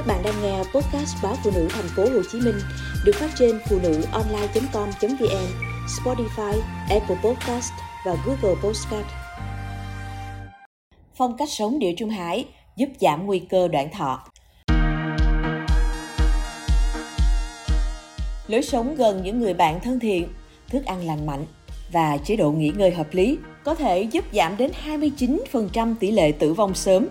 Các bạn đang nghe podcast báo phụ nữ thành phố Hồ Chí Minh được phát trên phụ nữ online.com.vn, Spotify, Apple Podcast và Google Podcast. Phong cách sống địa Trung Hải giúp giảm nguy cơ đoạn thọ. Lối sống gần những người bạn thân thiện, thức ăn lành mạnh và chế độ nghỉ ngơi hợp lý có thể giúp giảm đến 29% tỷ lệ tử vong sớm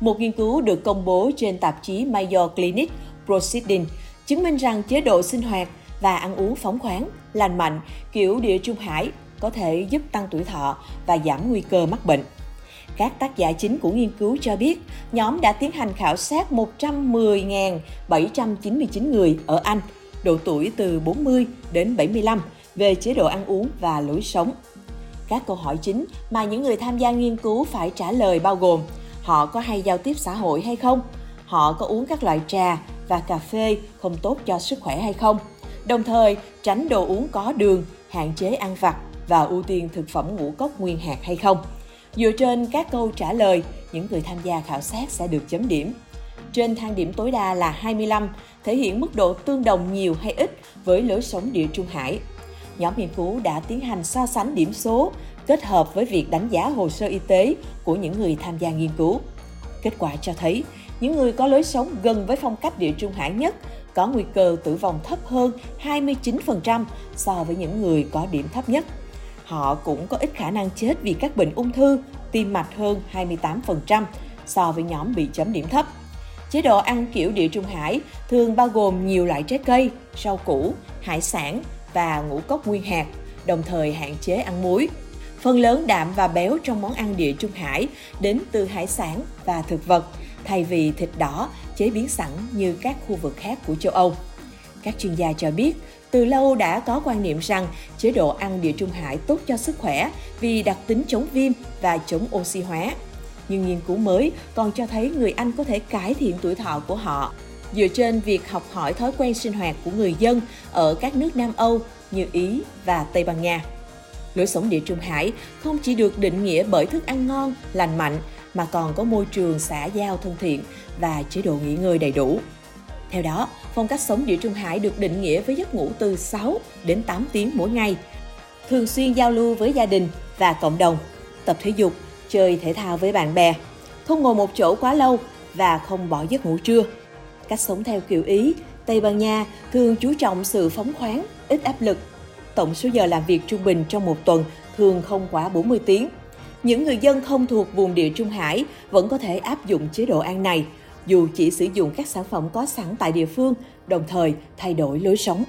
một nghiên cứu được công bố trên tạp chí Mayo Clinic Proceeding chứng minh rằng chế độ sinh hoạt và ăn uống phóng khoáng, lành mạnh kiểu địa Trung Hải có thể giúp tăng tuổi thọ và giảm nguy cơ mắc bệnh. Các tác giả chính của nghiên cứu cho biết, nhóm đã tiến hành khảo sát 110.799 người ở Anh, độ tuổi từ 40 đến 75 về chế độ ăn uống và lối sống. Các câu hỏi chính mà những người tham gia nghiên cứu phải trả lời bao gồm họ có hay giao tiếp xã hội hay không, họ có uống các loại trà và cà phê không tốt cho sức khỏe hay không. Đồng thời, tránh đồ uống có đường, hạn chế ăn vặt và ưu tiên thực phẩm ngũ cốc nguyên hạt hay không. Dựa trên các câu trả lời, những người tham gia khảo sát sẽ được chấm điểm. Trên thang điểm tối đa là 25, thể hiện mức độ tương đồng nhiều hay ít với lối sống địa Trung Hải. Nhóm nghiên cứu đã tiến hành so sánh điểm số kết hợp với việc đánh giá hồ sơ y tế của những người tham gia nghiên cứu. Kết quả cho thấy, những người có lối sống gần với phong cách địa trung hải nhất có nguy cơ tử vong thấp hơn 29% so với những người có điểm thấp nhất. Họ cũng có ít khả năng chết vì các bệnh ung thư, tim mạch hơn 28% so với nhóm bị chấm điểm thấp. Chế độ ăn kiểu địa trung hải thường bao gồm nhiều loại trái cây, rau củ, hải sản và ngũ cốc nguyên hạt, đồng thời hạn chế ăn muối, Phần lớn đạm và béo trong món ăn địa Trung Hải đến từ hải sản và thực vật, thay vì thịt đỏ chế biến sẵn như các khu vực khác của châu Âu. Các chuyên gia cho biết, từ lâu đã có quan niệm rằng chế độ ăn địa Trung Hải tốt cho sức khỏe vì đặc tính chống viêm và chống oxy hóa. Nhưng nghiên cứu mới còn cho thấy người Anh có thể cải thiện tuổi thọ của họ dựa trên việc học hỏi thói quen sinh hoạt của người dân ở các nước Nam Âu như Ý và Tây Ban Nha. Lối sống địa Trung Hải không chỉ được định nghĩa bởi thức ăn ngon, lành mạnh, mà còn có môi trường xã giao thân thiện và chế độ nghỉ ngơi đầy đủ. Theo đó, phong cách sống địa Trung Hải được định nghĩa với giấc ngủ từ 6 đến 8 tiếng mỗi ngày, thường xuyên giao lưu với gia đình và cộng đồng, tập thể dục, chơi thể thao với bạn bè, không ngồi một chỗ quá lâu và không bỏ giấc ngủ trưa. Cách sống theo kiểu Ý, Tây Ban Nha thường chú trọng sự phóng khoáng, ít áp lực tổng số giờ làm việc trung bình trong một tuần thường không quá 40 tiếng. Những người dân không thuộc vùng địa Trung Hải vẫn có thể áp dụng chế độ ăn này, dù chỉ sử dụng các sản phẩm có sẵn tại địa phương, đồng thời thay đổi lối sống.